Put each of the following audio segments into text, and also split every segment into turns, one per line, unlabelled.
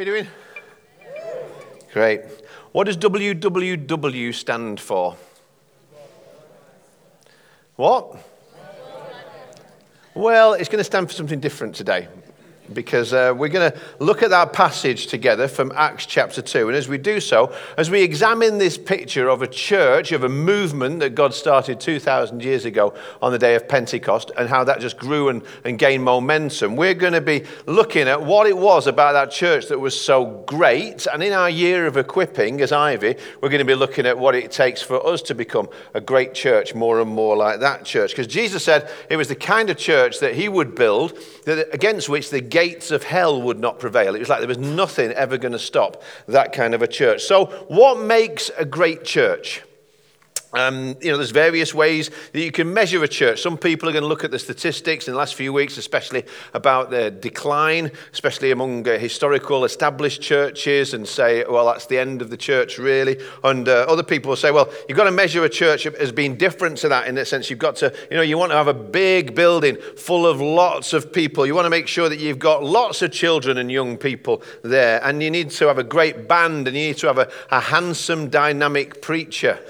Hey, how are you doing? Great. What does WWW stand for? What? Well, it's going to stand for something different today because uh, we're going to look at that passage together from Acts chapter 2. And as we do so, as we examine this picture of a church, of a movement that God started 2,000 years ago on the day of Pentecost, and how that just grew and, and gained momentum, we're going to be looking at what it was about that church that was so great. And in our year of equipping as Ivy, we're going to be looking at what it takes for us to become a great church, more and more like that church. Because Jesus said it was the kind of church that he would build that, against which the gates of hell would not prevail. It was like there was nothing ever going to stop that kind of a church. So, what makes a great church? Um, you know, there's various ways that you can measure a church. Some people are going to look at the statistics in the last few weeks, especially about the decline, especially among uh, historical established churches, and say, well, that's the end of the church, really. And uh, other people will say, well, you've got to measure a church as being different to that in the sense you've got to, you know, you want to have a big building full of lots of people. You want to make sure that you've got lots of children and young people there. And you need to have a great band, and you need to have a, a handsome, dynamic preacher.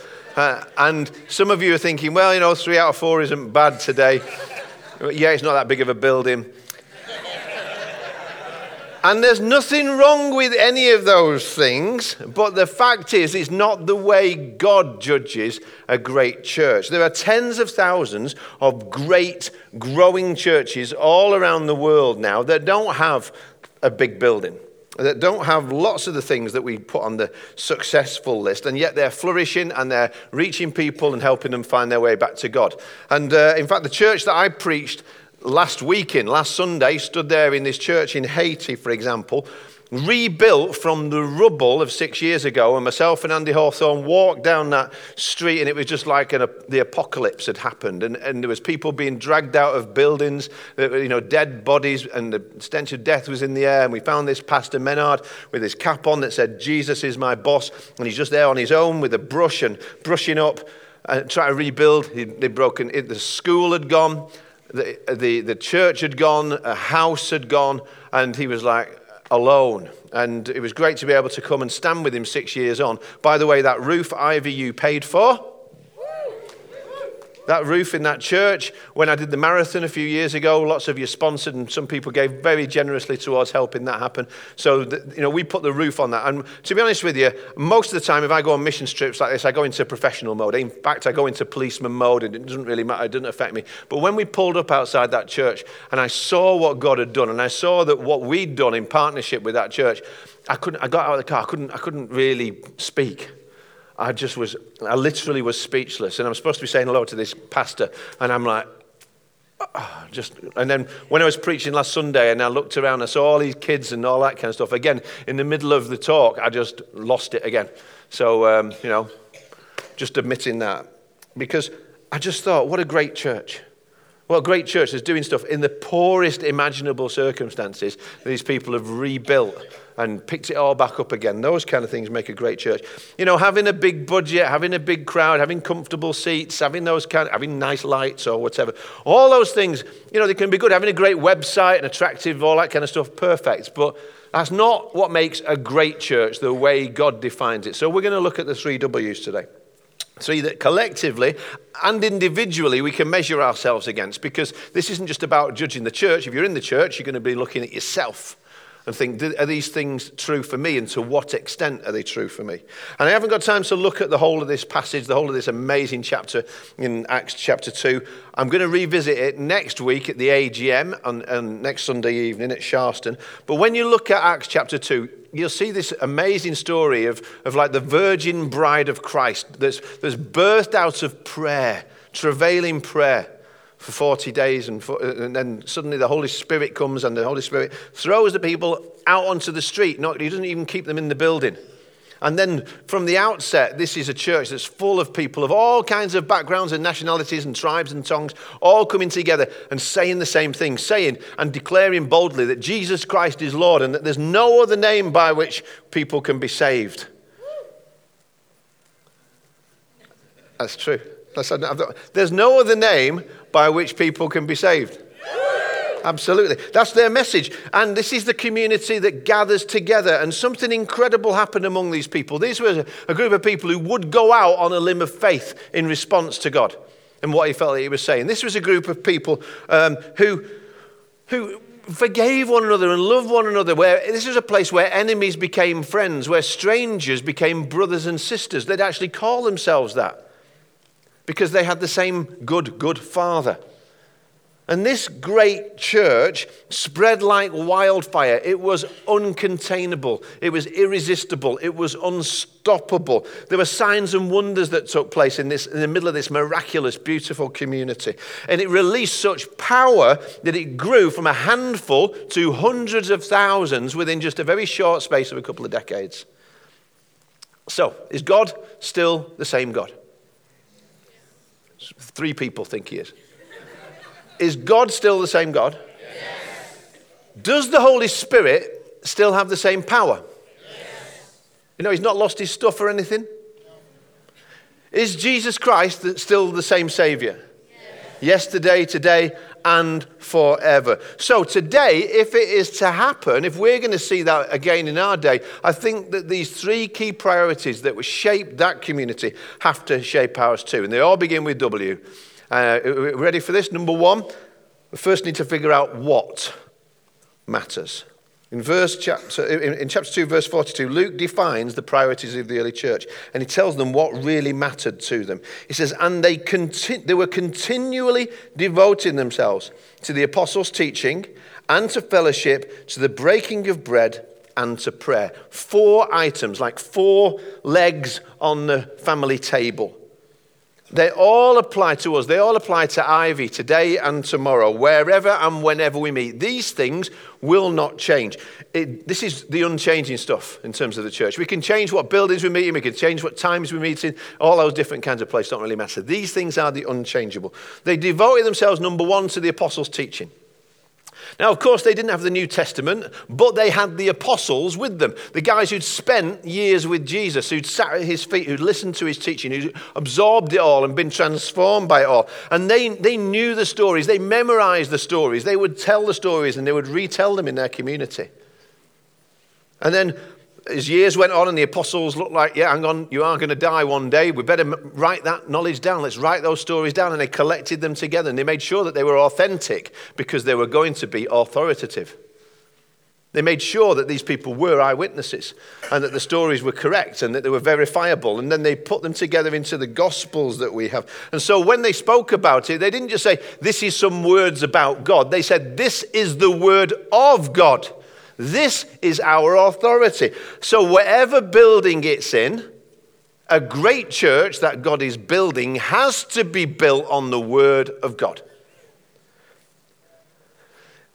Uh, and some of you are thinking, well, you know, three out of four isn't bad today. yeah, it's not that big of a building. And there's nothing wrong with any of those things, but the fact is, it's not the way God judges a great church. There are tens of thousands of great, growing churches all around the world now that don't have a big building that don't have lots of the things that we put on the successful list, and yet they're flourishing and they're reaching people and helping them find their way back to God. And uh, in fact, the church that I preached last weekend, last Sunday, stood there in this church in Haiti, for example, rebuilt from the rubble of six years ago. And myself and Andy Hawthorne walked down that street, and it was just like an, the apocalypse had happened. And, and there was people being dragged out of buildings, uh, you know, dead bodies, and the stench of death was in the air. And we found this Pastor Menard with his cap on that said, Jesus is my boss. And he's just there on his own with a brush and brushing up and trying to rebuild. He, they'd broken it. The school had gone. The, the, the church had gone, a house had gone, and he was like, alone. And it was great to be able to come and stand with him six years on. By the way, that roof Ivy you paid for. That roof in that church, when I did the marathon a few years ago, lots of you sponsored and some people gave very generously towards helping that happen. So, that, you know, we put the roof on that. And to be honest with you, most of the time, if I go on mission trips like this, I go into professional mode. In fact, I go into policeman mode and it doesn't really matter, it doesn't affect me. But when we pulled up outside that church and I saw what God had done and I saw that what we'd done in partnership with that church, I, couldn't, I got out of the car, I couldn't, I couldn't really speak. I just was, I literally was speechless. And I'm supposed to be saying hello to this pastor, and I'm like, oh, just, and then when I was preaching last Sunday and I looked around, I saw all these kids and all that kind of stuff. Again, in the middle of the talk, I just lost it again. So, um, you know, just admitting that. Because I just thought, what a great church. A great church is doing stuff in the poorest imaginable circumstances. These people have rebuilt and picked it all back up again. Those kind of things make a great church. You know, having a big budget, having a big crowd, having comfortable seats, having those kind of, having nice lights or whatever. All those things, you know, they can be good. Having a great website and attractive, all that kind of stuff, perfect. But that's not what makes a great church the way God defines it. So we're going to look at the three W's today. Three that collectively and individually we can measure ourselves against because this isn't just about judging the church. If you're in the church, you're going to be looking at yourself and think, are these things true for me? And to what extent are they true for me? And I haven't got time to look at the whole of this passage, the whole of this amazing chapter in Acts chapter 2. I'm going to revisit it next week at the AGM and, and next Sunday evening at Sharston. But when you look at Acts chapter 2, you'll see this amazing story of, of like the virgin bride of Christ that's, that's birthed out of prayer, travailing prayer for 40 days, and, for, uh, and, then suddenly the Holy Spirit comes, and the Holy Spirit throws the people out onto the street. Not, he doesn't even keep them in the building. And then from the outset, this is a church that's full of people of all kinds of backgrounds and nationalities and tribes and tongues, all coming together and saying the same thing, saying and declaring boldly that Jesus Christ is Lord and that there's no other name by which people can be saved. That's true. There's no other name by which people can be saved. Absolutely. That's their message. And this is the community that gathers together. And something incredible happened among these people. These were a group of people who would go out on a limb of faith in response to God and what he felt that he was saying. This was a group of people um, who, who forgave one another and loved one another. Where this was a place where enemies became friends, where strangers became brothers and sisters. They'd actually call themselves that because they had the same good, good father. And this great church spread like wildfire. It was uncontainable. It was irresistible. It was unstoppable. There were signs and wonders that took place in, this, in the middle of this miraculous, beautiful community. And it released such power that it grew from a handful to hundreds of thousands within just a very short space of a couple of decades. So, is God still the same God? Three people think he is. Is God still the same God? Yes. Does the Holy Spirit still have the same power? Yes. You know, he's not lost his stuff or anything. No. Is Jesus Christ still the same Savior? Yes. Yesterday, today, and forever. So, today, if it is to happen, if we're going to see that again in our day, I think that these three key priorities that will shape that community have to shape ours too. And they all begin with W. Uh, ready for this? Number one, we first need to figure out what matters. In, verse chapter, in, in chapter 2, verse 42, Luke defines the priorities of the early church and he tells them what really mattered to them. He says, And they, conti- they were continually devoting themselves to the apostles' teaching and to fellowship, to the breaking of bread and to prayer. Four items, like four legs on the family table. They all apply to us. They all apply to Ivy today and tomorrow, wherever and whenever we meet. These things will not change. It, this is the unchanging stuff in terms of the church. We can change what buildings we meet in, we can change what times we meet in, all those different kinds of places don't really matter. These things are the unchangeable. They devoted themselves, number one, to the apostles' teaching. Now, of course, they didn't have the New Testament, but they had the apostles with them. The guys who'd spent years with Jesus, who'd sat at his feet, who'd listened to his teaching, who'd absorbed it all and been transformed by it all. And they, they knew the stories, they memorized the stories, they would tell the stories and they would retell them in their community. And then as years went on and the apostles looked like, yeah, hang on, you are going to die one day. We better write that knowledge down. Let's write those stories down. And they collected them together and they made sure that they were authentic because they were going to be authoritative. They made sure that these people were eyewitnesses and that the stories were correct and that they were verifiable. And then they put them together into the gospels that we have. And so when they spoke about it, they didn't just say, This is some words about God. They said, This is the word of God. This is our authority. So, whatever building it's in, a great church that God is building has to be built on the Word of God.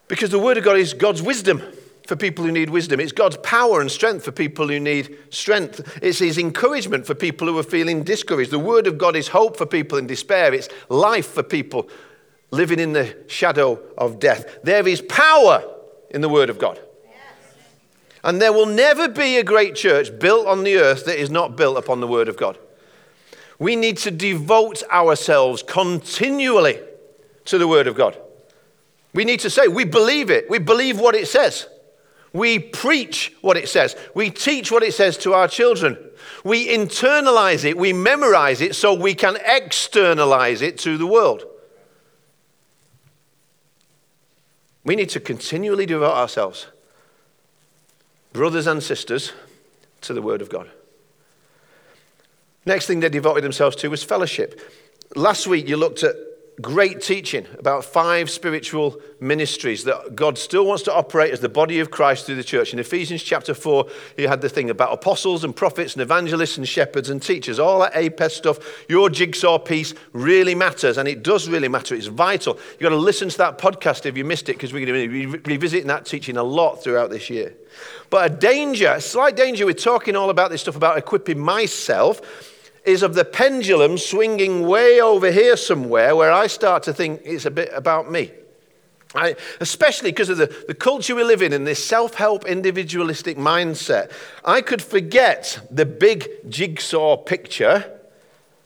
Because the Word of God is God's wisdom for people who need wisdom. It's God's power and strength for people who need strength. It's His encouragement for people who are feeling discouraged. The Word of God is hope for people in despair. It's life for people living in the shadow of death. There is power in the Word of God. And there will never be a great church built on the earth that is not built upon the Word of God. We need to devote ourselves continually to the Word of God. We need to say, we believe it. We believe what it says. We preach what it says. We teach what it says to our children. We internalize it. We memorize it so we can externalize it to the world. We need to continually devote ourselves brothers and sisters to the Word of God. Next thing they devoted themselves to was fellowship. Last week you looked at great teaching about five spiritual ministries that God still wants to operate as the body of Christ through the church. In Ephesians chapter 4, you had the thing about apostles and prophets and evangelists and shepherds and teachers. All that APES stuff, your jigsaw piece really matters, and it does really matter. It's vital. You've got to listen to that podcast if you missed it, because we're going to be revisiting that teaching a lot throughout this year. But a danger, a slight danger with talking all about this stuff about equipping myself is of the pendulum swinging way over here somewhere where I start to think it's a bit about me. I, especially because of the, the culture we live in and this self help individualistic mindset. I could forget the big jigsaw picture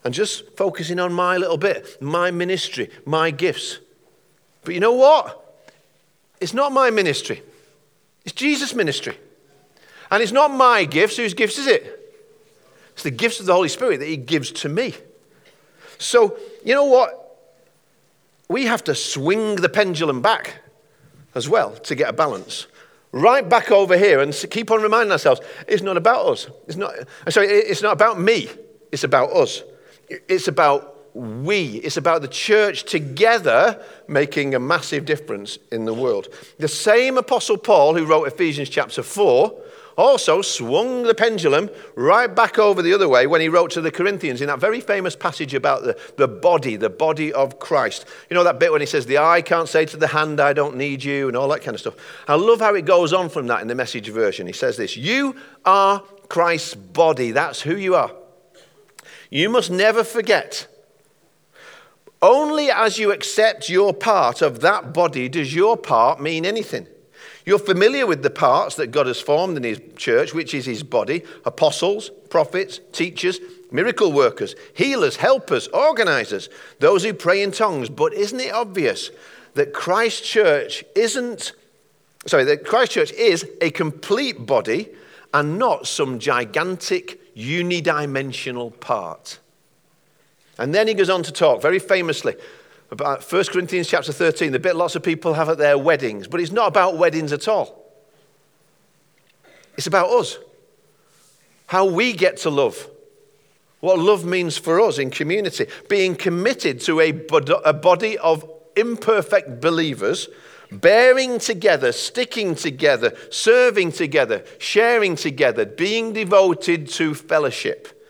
and just focusing on my little bit, my ministry, my gifts. But you know what? it's not my ministry, it's Jesus' ministry. And it's not my gifts. Whose gifts is it? It's the gifts of the Holy Spirit that He gives to me. So, you know what? We have to swing the pendulum back as well to get a balance. Right back over here and keep on reminding ourselves it's not about us. It's not, sorry, it's not about me. It's about us. It's about we. It's about the church together making a massive difference in the world. The same Apostle Paul who wrote Ephesians chapter 4 also swung the pendulum right back over the other way when he wrote to the Corinthians in that very famous passage about the, the body, the body of Christ. You know that bit when he says, The eye can't say to the hand, I don't need you, and all that kind of stuff. I love how it goes on from that in the message version. He says this You are Christ's body. That's who you are. You must never forget. Only as you accept your part of that body does your part mean anything. You're familiar with the parts that God has formed in His church, which is His body apostles, prophets, teachers, miracle workers, healers, helpers, organizers, those who pray in tongues. But isn't it obvious that Christ Church isn't, sorry, that Christ Church is a complete body and not some gigantic unidimensional part? And then he goes on to talk very famously about 1 Corinthians chapter 13, the bit lots of people have at their weddings, but it's not about weddings at all. It's about us. How we get to love. What love means for us in community. Being committed to a body of imperfect believers, bearing together, sticking together, serving together, sharing together, being devoted to fellowship.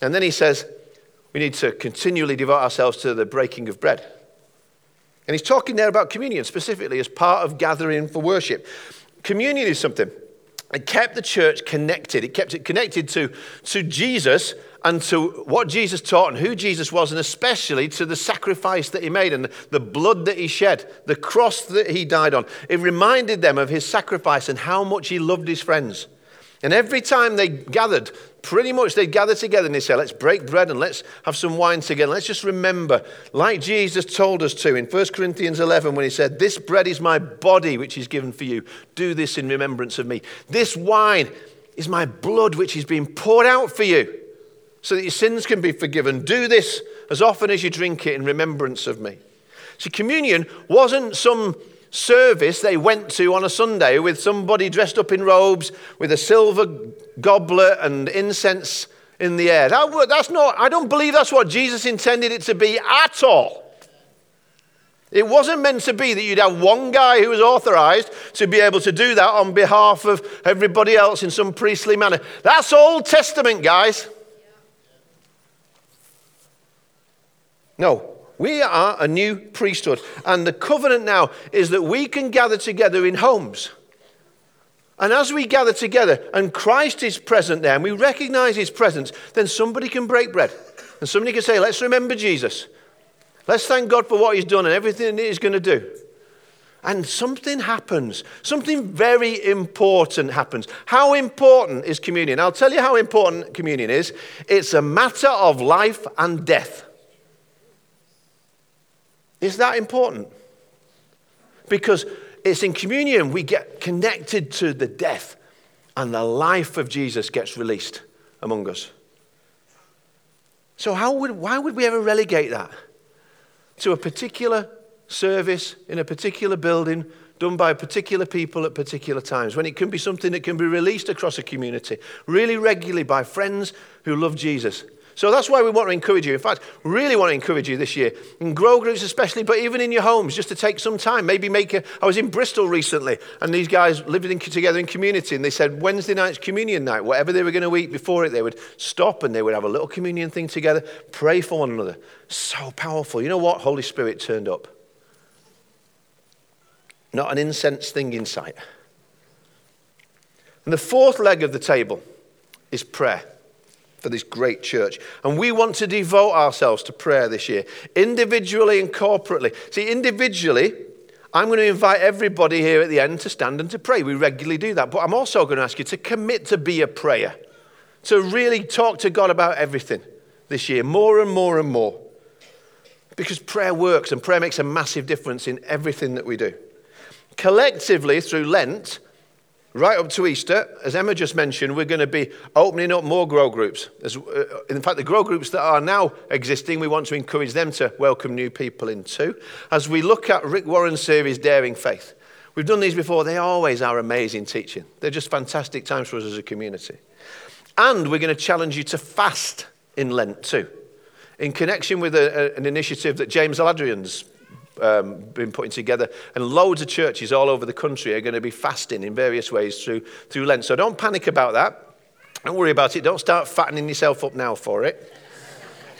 And then he says, we need to continually devote ourselves to the breaking of bread. And he's talking there about communion specifically as part of gathering for worship. Communion is something it kept the church connected. It kept it connected to, to Jesus and to what Jesus taught and who Jesus was, and especially to the sacrifice that he made and the blood that he shed, the cross that he died on. It reminded them of his sacrifice and how much he loved his friends. And every time they gathered, pretty much they'd gather together and they say, let's break bread and let's have some wine together. Let's just remember, like Jesus told us to in 1 Corinthians 11 when he said, This bread is my body which is given for you. Do this in remembrance of me. This wine is my blood which is being poured out for you so that your sins can be forgiven. Do this as often as you drink it in remembrance of me. See, communion wasn't some service they went to on a Sunday with somebody dressed up in robes with a silver goblet and incense in the air. That, that's not, I don't believe that's what Jesus intended it to be at all. It wasn't meant to be that you'd have one guy who was authorized to be able to do that on behalf of everybody else in some priestly manner. That's Old Testament, guys. No, we are a new priesthood. And the covenant now is that we can gather together in homes. And as we gather together and Christ is present there and we recognize his presence, then somebody can break bread. And somebody can say, Let's remember Jesus. Let's thank God for what he's done and everything that he's going to do. And something happens. Something very important happens. How important is communion? I'll tell you how important communion is. It's a matter of life and death. Is that important? Because it's in communion we get connected to the death and the life of Jesus gets released among us. So, how would, why would we ever relegate that to a particular service in a particular building done by particular people at particular times when it can be something that can be released across a community really regularly by friends who love Jesus? So that's why we want to encourage you. In fact, really want to encourage you this year in grow groups, especially, but even in your homes, just to take some time. Maybe make a. I was in Bristol recently, and these guys lived in, together in community, and they said Wednesday night's communion night, whatever they were going to eat before it, they would stop and they would have a little communion thing together, pray for one another. So powerful. You know what? Holy Spirit turned up. Not an incense thing in sight. And the fourth leg of the table is prayer for this great church. And we want to devote ourselves to prayer this year, individually and corporately. See, individually, I'm going to invite everybody here at the end to stand and to pray. We regularly do that. But I'm also going to ask you to commit to be a prayer, to really talk to God about everything this year, more and more and more. Because prayer works and prayer makes a massive difference in everything that we do. collectively through Lent, right up to Easter, as Emma just mentioned, we're going to be opening up more grow groups. As, uh, in fact, the grow groups that are now existing, we want to encourage them to welcome new people in too. As we look at Rick Warren's series, Daring Faith, we've done these before. They always are amazing teaching. They're just fantastic times for us as a community. And we're going to challenge you to fast in Lent too, in connection with a, a, an initiative that James Aladiran's um, been putting together, and loads of churches all over the country are going to be fasting in various ways through, through Lent. So don't panic about that. Don't worry about it. Don't start fattening yourself up now for it.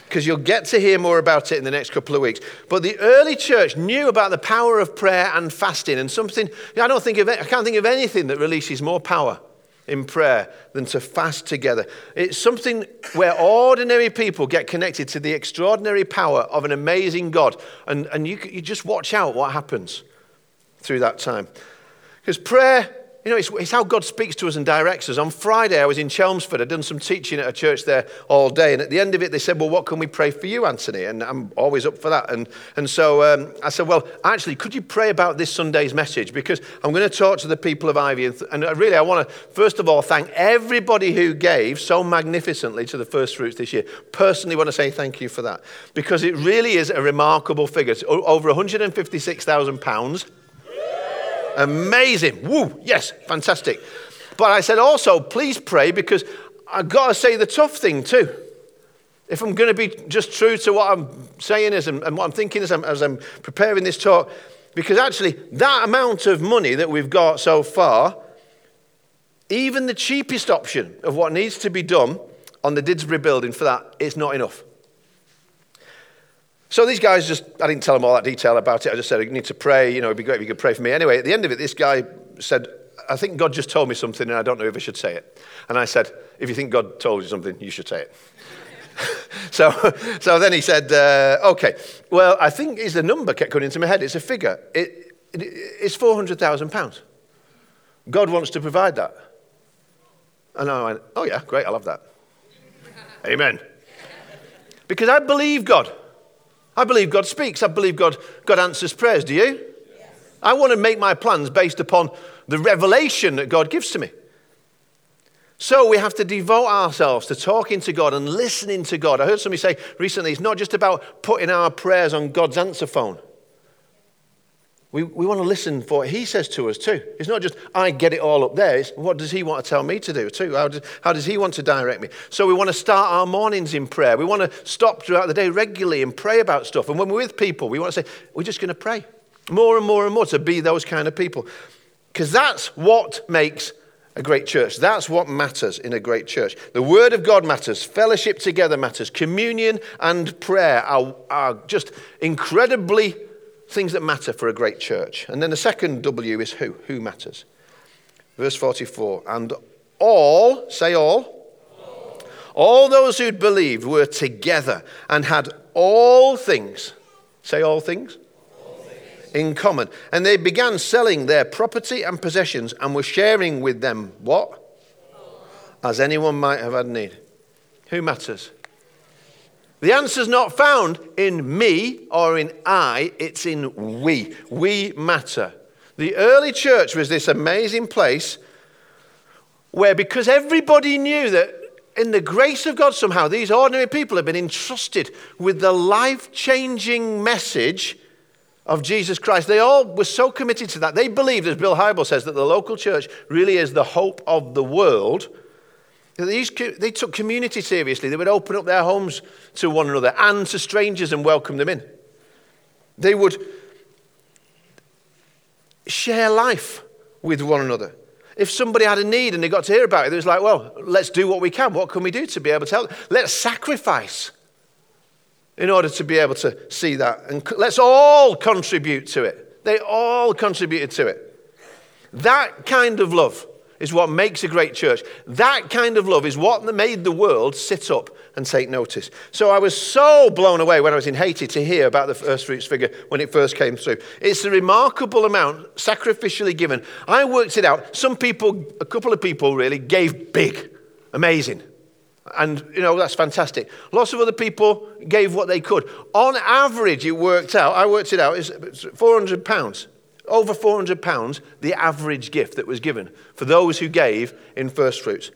Because you'll get to hear more about it in the next couple of weeks. But the early church knew about the power of prayer and fasting, and something I don't think of. I can't think of anything that releases more power in prayer than to fast together. It's something where ordinary people get connected to the extraordinary power of an amazing God. And, and you, you just watch out what happens through that time. Because prayer you know, it's, it's, how God speaks to us and directs us. On Friday, I was in Chelmsford. I'd done some teaching at a church there all day. And at the end of it, they said, Well, what can we pray for you, Anthony? And I'm always up for that. And, and so um, I said, Well, actually, could you pray about this Sunday's message? Because I'm going to talk to the people of Ivy. And, th- and really, I want to, first of all, thank everybody who gave so magnificently to the first fruits this year. Personally, want to say thank you for that. Because it really is a remarkable figure. It's over £156,000 Amazing. Woo, yes, fantastic. But I said also, please pray because I've got to say the tough thing too. If I'm going to be just true to what I'm saying is and, what I'm thinking as I'm, as I'm preparing this talk, because actually, that amount of money that we've got so far, even the cheapest option of what needs to be done on the Didsbury building for that is not enough. So these guys just, I didn't tell them all that detail about it. I just said, you need to pray. You know, it'd be great if you could pray for me. Anyway, at the end of it, this guy said, I think God just told me something and I don't know if I should say it. And I said, if you think God told you something, you should say it. so, so then he said, uh, okay, well, I think is the number kept coming into my head. It's a figure. It, it, it's £400,000. God wants to provide that. And I went, oh yeah, great, I love that. Amen. Because I believe God. I believe God speaks. I believe God, God answers prayers. Do you? Yes. I want to make my plans based upon the revelation that God gives to me. So we have to devote ourselves to talking to God and listening to God. I heard somebody say recently it's not just about putting our prayers on God's answer phone. We, we want to listen for what he says to us too. It's not just, I get it all up there. It's what does he want to tell me to do too? How does, how does he want to direct me? So we want to start our mornings in prayer. We want to stop throughout the day regularly and pray about stuff. And when we're with people, we want to say, we're just going to pray more and more and more to be those kind of people. Because that's what makes a great church. That's what matters in a great church. The Word of God matters. Fellowship together matters. Communion and prayer are, are just incredibly things that matter for a great church. And then the second W is who? Who matters? Verse 44 And all, say all, all, all those who'd believed were together and had all things, say all things, in common. And they began selling their property and possessions and were sharing with them what? As anyone might have had need. Who matters? The answer's not found in me or in I, it's in we. We matter. The early church was this amazing place where, because everybody knew that in the grace of God, somehow, these ordinary people have been entrusted with the life changing message of Jesus Christ. They all were so committed to that. They believed, as Bill Hybel says, that the local church really is the hope of the world. These, they took community seriously. They would open up their homes to one another and to strangers and welcome them in. They would share life with one another. If somebody had a need and they got to hear about it, it was like, well, let's do what we can. What can we do to be able to help? Let's sacrifice in order to be able to see that. And let's all contribute to it. They all contributed to it. That kind of love is what makes a great church. That kind of love is what made the world sit up and take notice. So I was so blown away when I was in Haiti to hear about the first fruits figure when it first came through. It's a remarkable amount sacrificially given. I worked it out. Some people, a couple of people really, gave big, amazing. And, you know, that's fantastic. Lots of other people gave what they could. On average, it worked out, I worked it out, it's 400 pounds over 400 pounds, the average gift that was given for those who gave in first fruits.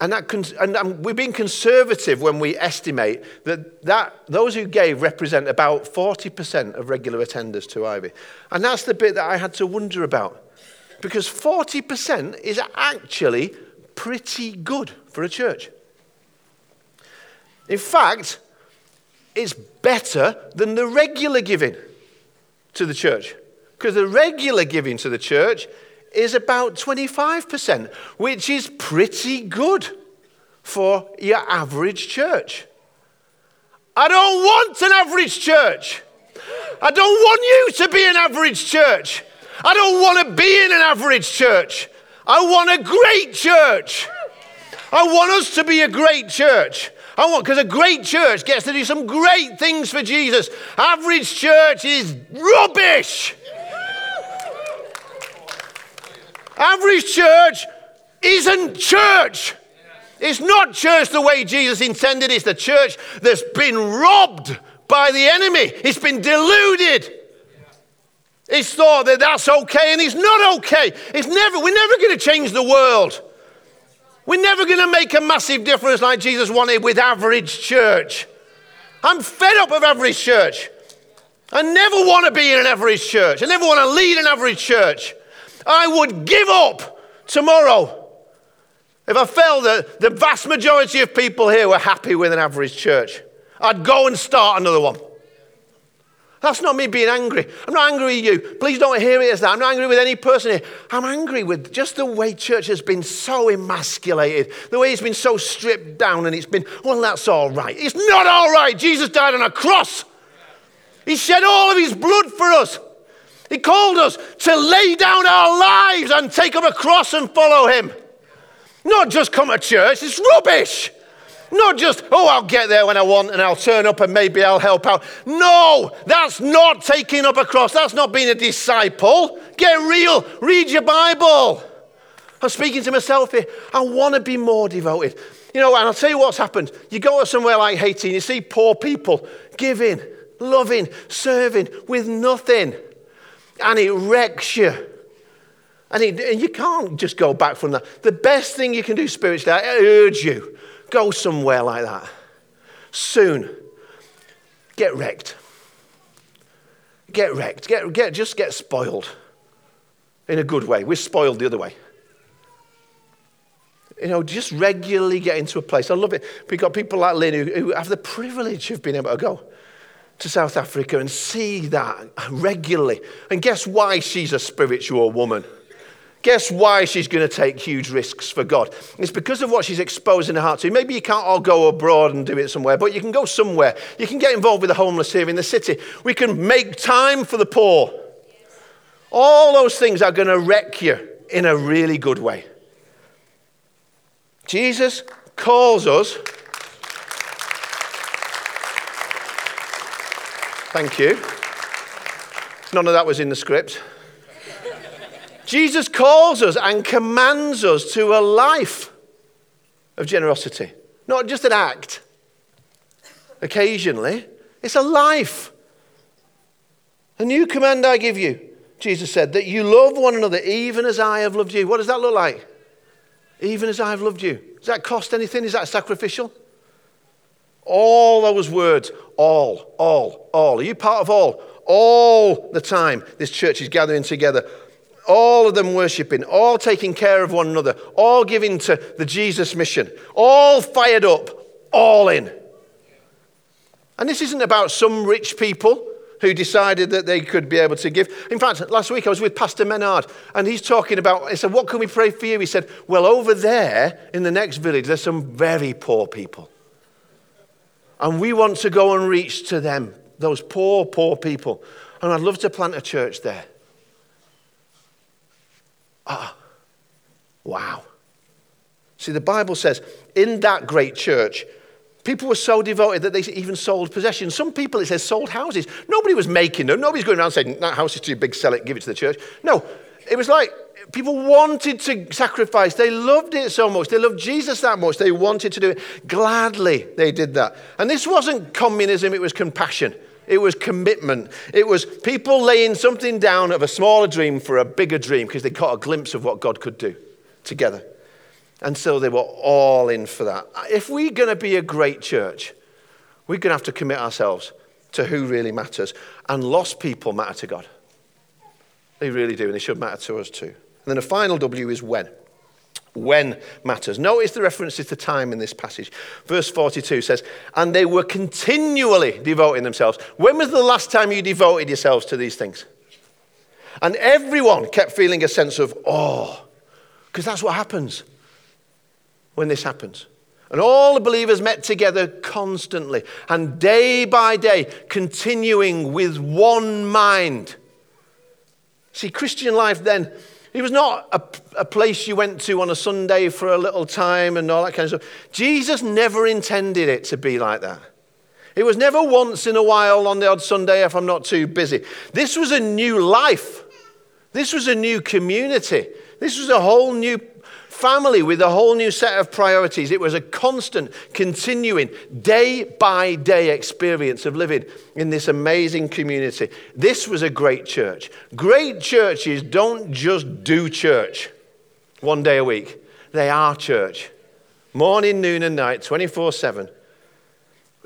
And, that, and um, we've been conservative when we estimate that, that those who gave represent about 40% of regular attenders to Ivy. And that's the bit that I had to wonder about. Because 40% is actually pretty good for a church. In fact, it's better than the regular giving to the church. Because the regular giving to the church is about 25%, which is pretty good for your average church. I don't want an average church. I don't want you to be an average church. I don't want to be in an average church. I want a great church. I want us to be a great church. I want, because a great church gets to do some great things for Jesus. Average church is rubbish. Average church isn't church. It's not church the way Jesus intended. It's the church that's been robbed by the enemy. It's been deluded. It's thought that that's okay and it's not okay. It's never, we're never going to change the world. We're never going to make a massive difference like Jesus wanted with average church. I'm fed up of average church. I never want to be in an average church. I never want to lead an average church. I would give up tomorrow if I felt that the vast majority of people here were happy with an average church. I'd go and start another one. That's not me being angry. I'm not angry with you. Please don't hear it as that. I'm not angry with any person here. I'm angry with just the way church has been so emasculated, the way it's been so stripped down, and it's been, well, that's all right. It's not all right. Jesus died on a cross, He shed all of His blood for us. He called us to lay down our lives and take up a cross and follow Him. Not just come to church, it's rubbish. Not just, oh, I'll get there when I want and I'll turn up and maybe I'll help out. No, that's not taking up a cross. That's not being a disciple. Get real. Read your Bible. I'm speaking to myself here. I want to be more devoted. You know, and I'll tell you what's happened. You go to somewhere like Haiti and you see poor people giving, loving, serving with nothing and it wrecks you. And, it, and you can't just go back from that. The best thing you can do spiritually, I urge you, go somewhere like that. Soon. Get wrecked. Get wrecked. Get, get, just get spoiled in a good way. We're spoiled the other way. You know, just regularly get into a place. I love it. We've got people like Lynn who, who have the privilege of being able to go to South Africa and see that regularly. And guess why she's a spiritual woman? Guess why she's going to take huge risks for God? It's because of what she's exposing her heart to. Maybe you can't all go abroad and do it somewhere, but you can go somewhere. You can get involved with the homeless here in the city. We can make time for the poor. All those things are going to wreck you in a really good way. Jesus calls us Thank you. None of that was in the script. Jesus calls us and commands us to a life of generosity, not just an act. Occasionally, it's a life. A new command I give you, Jesus said, that you love one another even as I have loved you. What does that look like? Even as I have loved you. Does that cost anything? Is that sacrificial? All those words, all, all, all. Are you part of all? All the time, this church is gathering together. All of them worshiping, all taking care of one another, all giving to the Jesus mission, all fired up, all in. And this isn't about some rich people who decided that they could be able to give. In fact, last week I was with Pastor Menard, and he's talking about, he said, What can we pray for you? He said, Well, over there in the next village, there's some very poor people. And we want to go and reach to them, those poor, poor people. And I'd love to plant a church there. Ah, wow. See, the Bible says in that great church, people were so devoted that they even sold possessions. Some people, it says, sold houses. Nobody was making them. Nobody's going around saying, that house is too big, sell it, give it to the church. No, it was like people wanted to sacrifice. They loved it so much. They loved Jesus that much. They wanted to do it. Gladly, they did that. And this wasn't communism, it was compassion. It was commitment. It was people laying something down of a smaller dream for a bigger dream because they caught a glimpse of what God could do together. And so they were all in for that. If we're going to be a great church, we're going to have to commit ourselves to who really matters. And lost people matter to God. They really do, and they should matter to us too. And then a final W is when. When matters. Notice the references to time in this passage. Verse 42 says, And they were continually devoting themselves. When was the last time you devoted yourselves to these things? And everyone kept feeling a sense of awe, because that's what happens when this happens. And all the believers met together constantly and day by day, continuing with one mind. See, Christian life then, it was not a, a, place you went to on a Sunday for a little time and all that kind of stuff. Jesus never intended it to be like that. It was never once in a while on the odd Sunday if I'm not too busy. This was a new life. This was a new community. This was a whole new family with a whole new set of priorities. It was a constant, continuing, day by day experience of living in this amazing community. This was a great church. Great churches don't just do church one day a week, they are church. Morning, noon, and night, 24 7.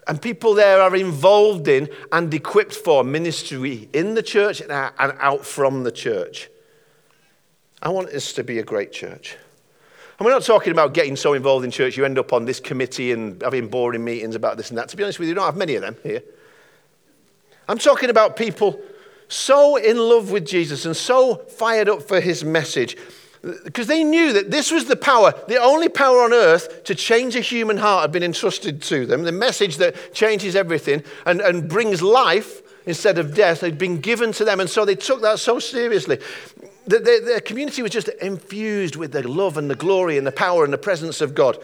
And people there are involved in and equipped for ministry in the church and out from the church. I want this to be a great church. And we're not talking about getting so involved in church you end up on this committee and having boring meetings about this and that. To be honest with you, we don't have many of them here. I'm talking about people so in love with Jesus and so fired up for his message because they knew that this was the power, the only power on earth to change a human heart had been entrusted to them. The message that changes everything and, and brings life instead of death had been given to them. And so they took that so seriously the, the, the community was just infused with the love and the glory and the power and the presence of God.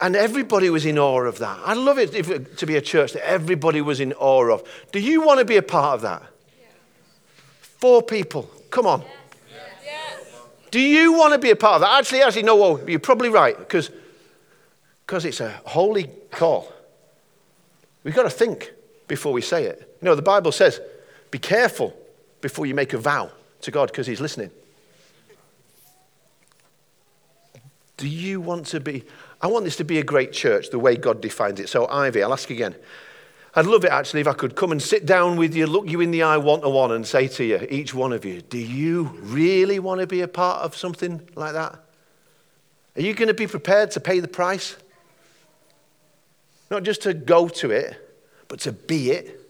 And everybody was in awe of that. I love it if, to be a church that everybody was in awe of. Do you want to be a part of that? Yeah. Four people. Come on. Do you want to be a part of that? Actually, actually, no, well, you're probably right because it's a holy call. We've got to think before we say it. You know, the Bible says, be careful before you make a vow to God because He's listening. Do you want to be? I want this to be a great church the way God defines it. So, Ivy, I'll ask again. I'd love it actually if I could come and sit down with you, look you in the eye one to one, and say to you, each one of you, do you really want to be a part of something like that? Are you going to be prepared to pay the price? Not just to go to it, but to be it.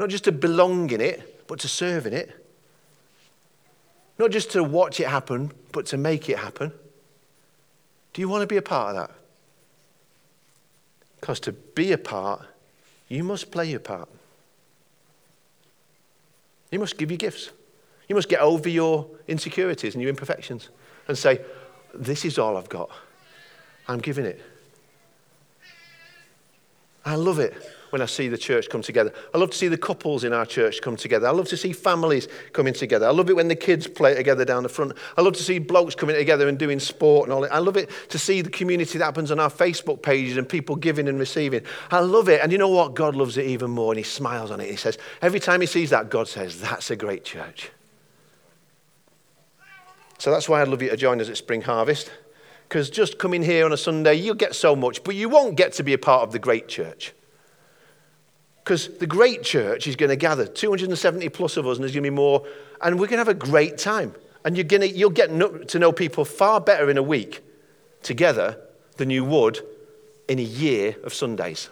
Not just to belong in it, but to serve in it. Not just to watch it happen, but to make it happen. Do you want to be a part of that? Because to be a part, you must play your part. You must give your gifts. You must get over your insecurities and your imperfections and say, This is all I've got. I'm giving it. I love it when I see the church come together. I love to see the couples in our church come together. I love to see families coming together. I love it when the kids play together down the front. I love to see blokes coming together and doing sport and all that. I love it to see the community that happens on our Facebook pages and people giving and receiving. I love it. And you know what? God loves it even more and he smiles on it. He says, every time he sees that, God says, that's a great church. So that's why I'd love you to join us at Spring Harvest. Because just coming here on a Sunday, you'll get so much, but you won't get to be a part of the great church. Because the great church is going to gather 270 plus of us, and there's going to be more, and we're going to have a great time. And you're going to, you'll get to know people far better in a week together than you would in a year of Sundays.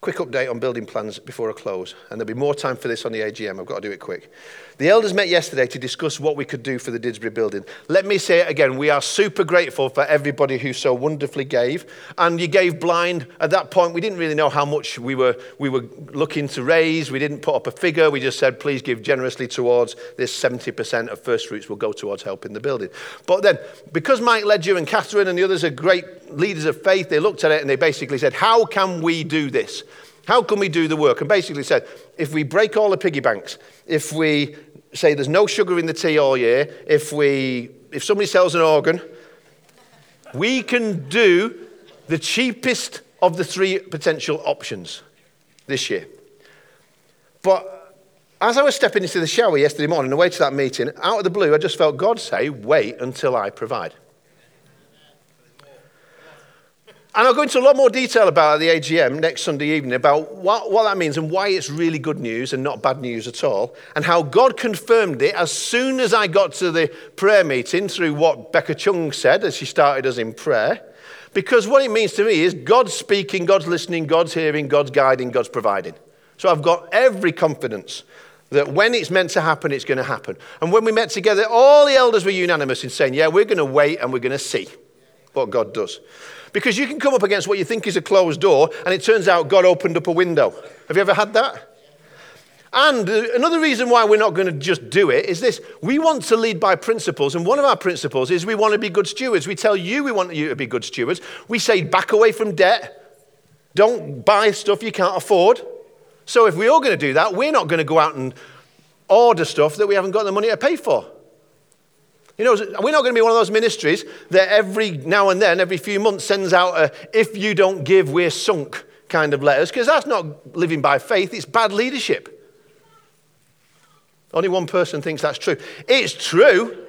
Quick update on building plans before I close, and there'll be more time for this on the AGM. I've got to do it quick. The elders met yesterday to discuss what we could do for the Didsbury building. Let me say it again. We are super grateful for everybody who so wonderfully gave. And you gave blind. At that point, we didn't really know how much we were, we were looking to raise. We didn't put up a figure. We just said, please give generously towards this 70% of first fruits will go towards helping the building. But then, because Mike Ledger and Catherine and the others are great leaders of faith, they looked at it and they basically said, how can we do this? How can we do the work? And basically said, if we break all the piggy banks, if we say there's no sugar in the tea all year, if, we, if somebody sells an organ, we can do the cheapest of the three potential options this year. But as I was stepping into the shower yesterday morning, away to that meeting, out of the blue, I just felt God say, Wait until I provide. And I'll go into a lot more detail about the AGM next Sunday evening about what, what that means and why it's really good news and not bad news at all, and how God confirmed it as soon as I got to the prayer meeting through what Becca Chung said as she started us in prayer. Because what it means to me is God's speaking, God's listening, God's hearing, God's guiding, God's providing. So I've got every confidence that when it's meant to happen, it's going to happen. And when we met together, all the elders were unanimous in saying, yeah, we're going to wait and we're going to see what God does. Because you can come up against what you think is a closed door, and it turns out God opened up a window. Have you ever had that? And uh, another reason why we're not going to just do it is this we want to lead by principles, and one of our principles is we want to be good stewards. We tell you we want you to be good stewards. We say back away from debt, don't buy stuff you can't afford. So if we're going to do that, we're not going to go out and order stuff that we haven't got the money to pay for. You know, we're not going to be one of those ministries that every now and then, every few months, sends out a if you don't give, we're sunk kind of letters, because that's not living by faith, it's bad leadership. Only one person thinks that's true. It's true.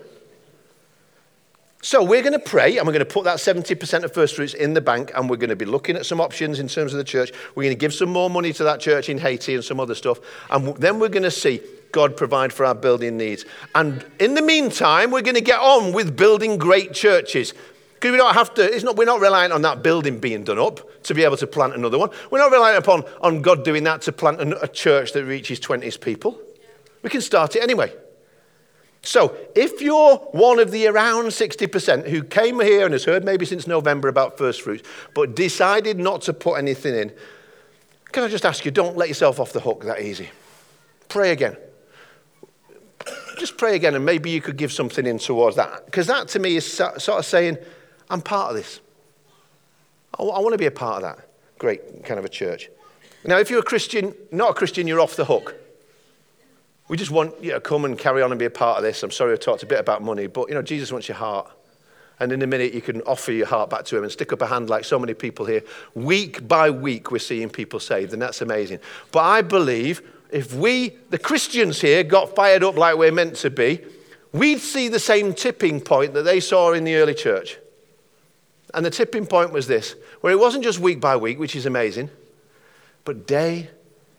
So we're going to pray and we're going to put that 70% of first fruits in the bank and we're going to be looking at some options in terms of the church. We're going to give some more money to that church in Haiti and some other stuff. And then we're going to see God provide for our building needs. And in the meantime, we're going to get on with building great churches. Because we don't have to, it's not, we're not reliant on that building being done up to be able to plant another one. We're not reliant upon on God doing that to plant a church that reaches 20 people. We can start it anyway. So, if you're one of the around 60% who came here and has heard maybe since November about first fruits, but decided not to put anything in, can I just ask you, don't let yourself off the hook that easy. Pray again. Just pray again, and maybe you could give something in towards that. Because that to me is sort of saying, I'm part of this. I want to be a part of that great kind of a church. Now, if you're a Christian, not a Christian, you're off the hook. We just want you to come and carry on and be a part of this. I'm sorry I talked a bit about money, but you know, Jesus wants your heart. And in a minute, you can offer your heart back to him and stick up a hand like so many people here. Week by week, we're seeing people saved, and that's amazing. But I believe if we, the Christians here, got fired up like we're meant to be, we'd see the same tipping point that they saw in the early church. And the tipping point was this where it wasn't just week by week, which is amazing, but day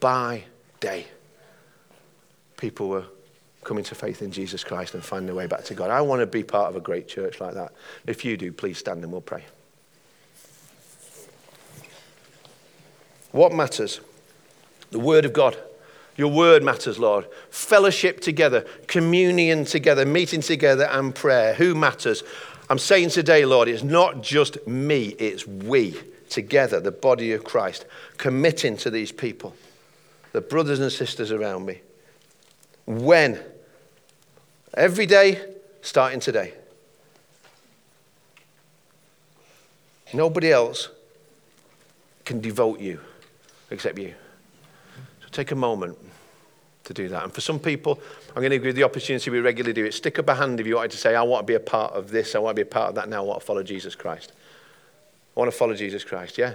by day people were coming to faith in Jesus Christ and finding their way back to God. I want to be part of a great church like that. If you do, please stand and we'll pray. What matters? The Word of God. Your word matters, Lord. Fellowship together, communion together, meeting together, and prayer. Who matters? I'm saying today, Lord, it's not just me, it's we together, the body of Christ, committing to these people, the brothers and sisters around me. When? Every day, starting today. Nobody else can devote you except you. Take a moment to do that. And for some people, I'm going to give you the opportunity we regularly do it. Stick up a hand if you wanted to say, I want to be a part of this, I want to be a part of that now, I want to follow Jesus Christ. I want to follow Jesus Christ, yeah?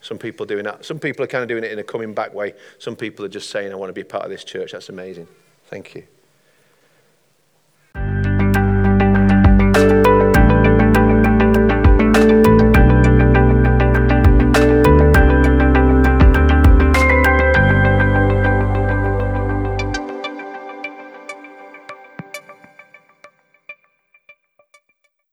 Some people doing that. Some people are kind of doing it in a coming back way. Some people are just saying, I want to be a part of this church. That's amazing. Thank you.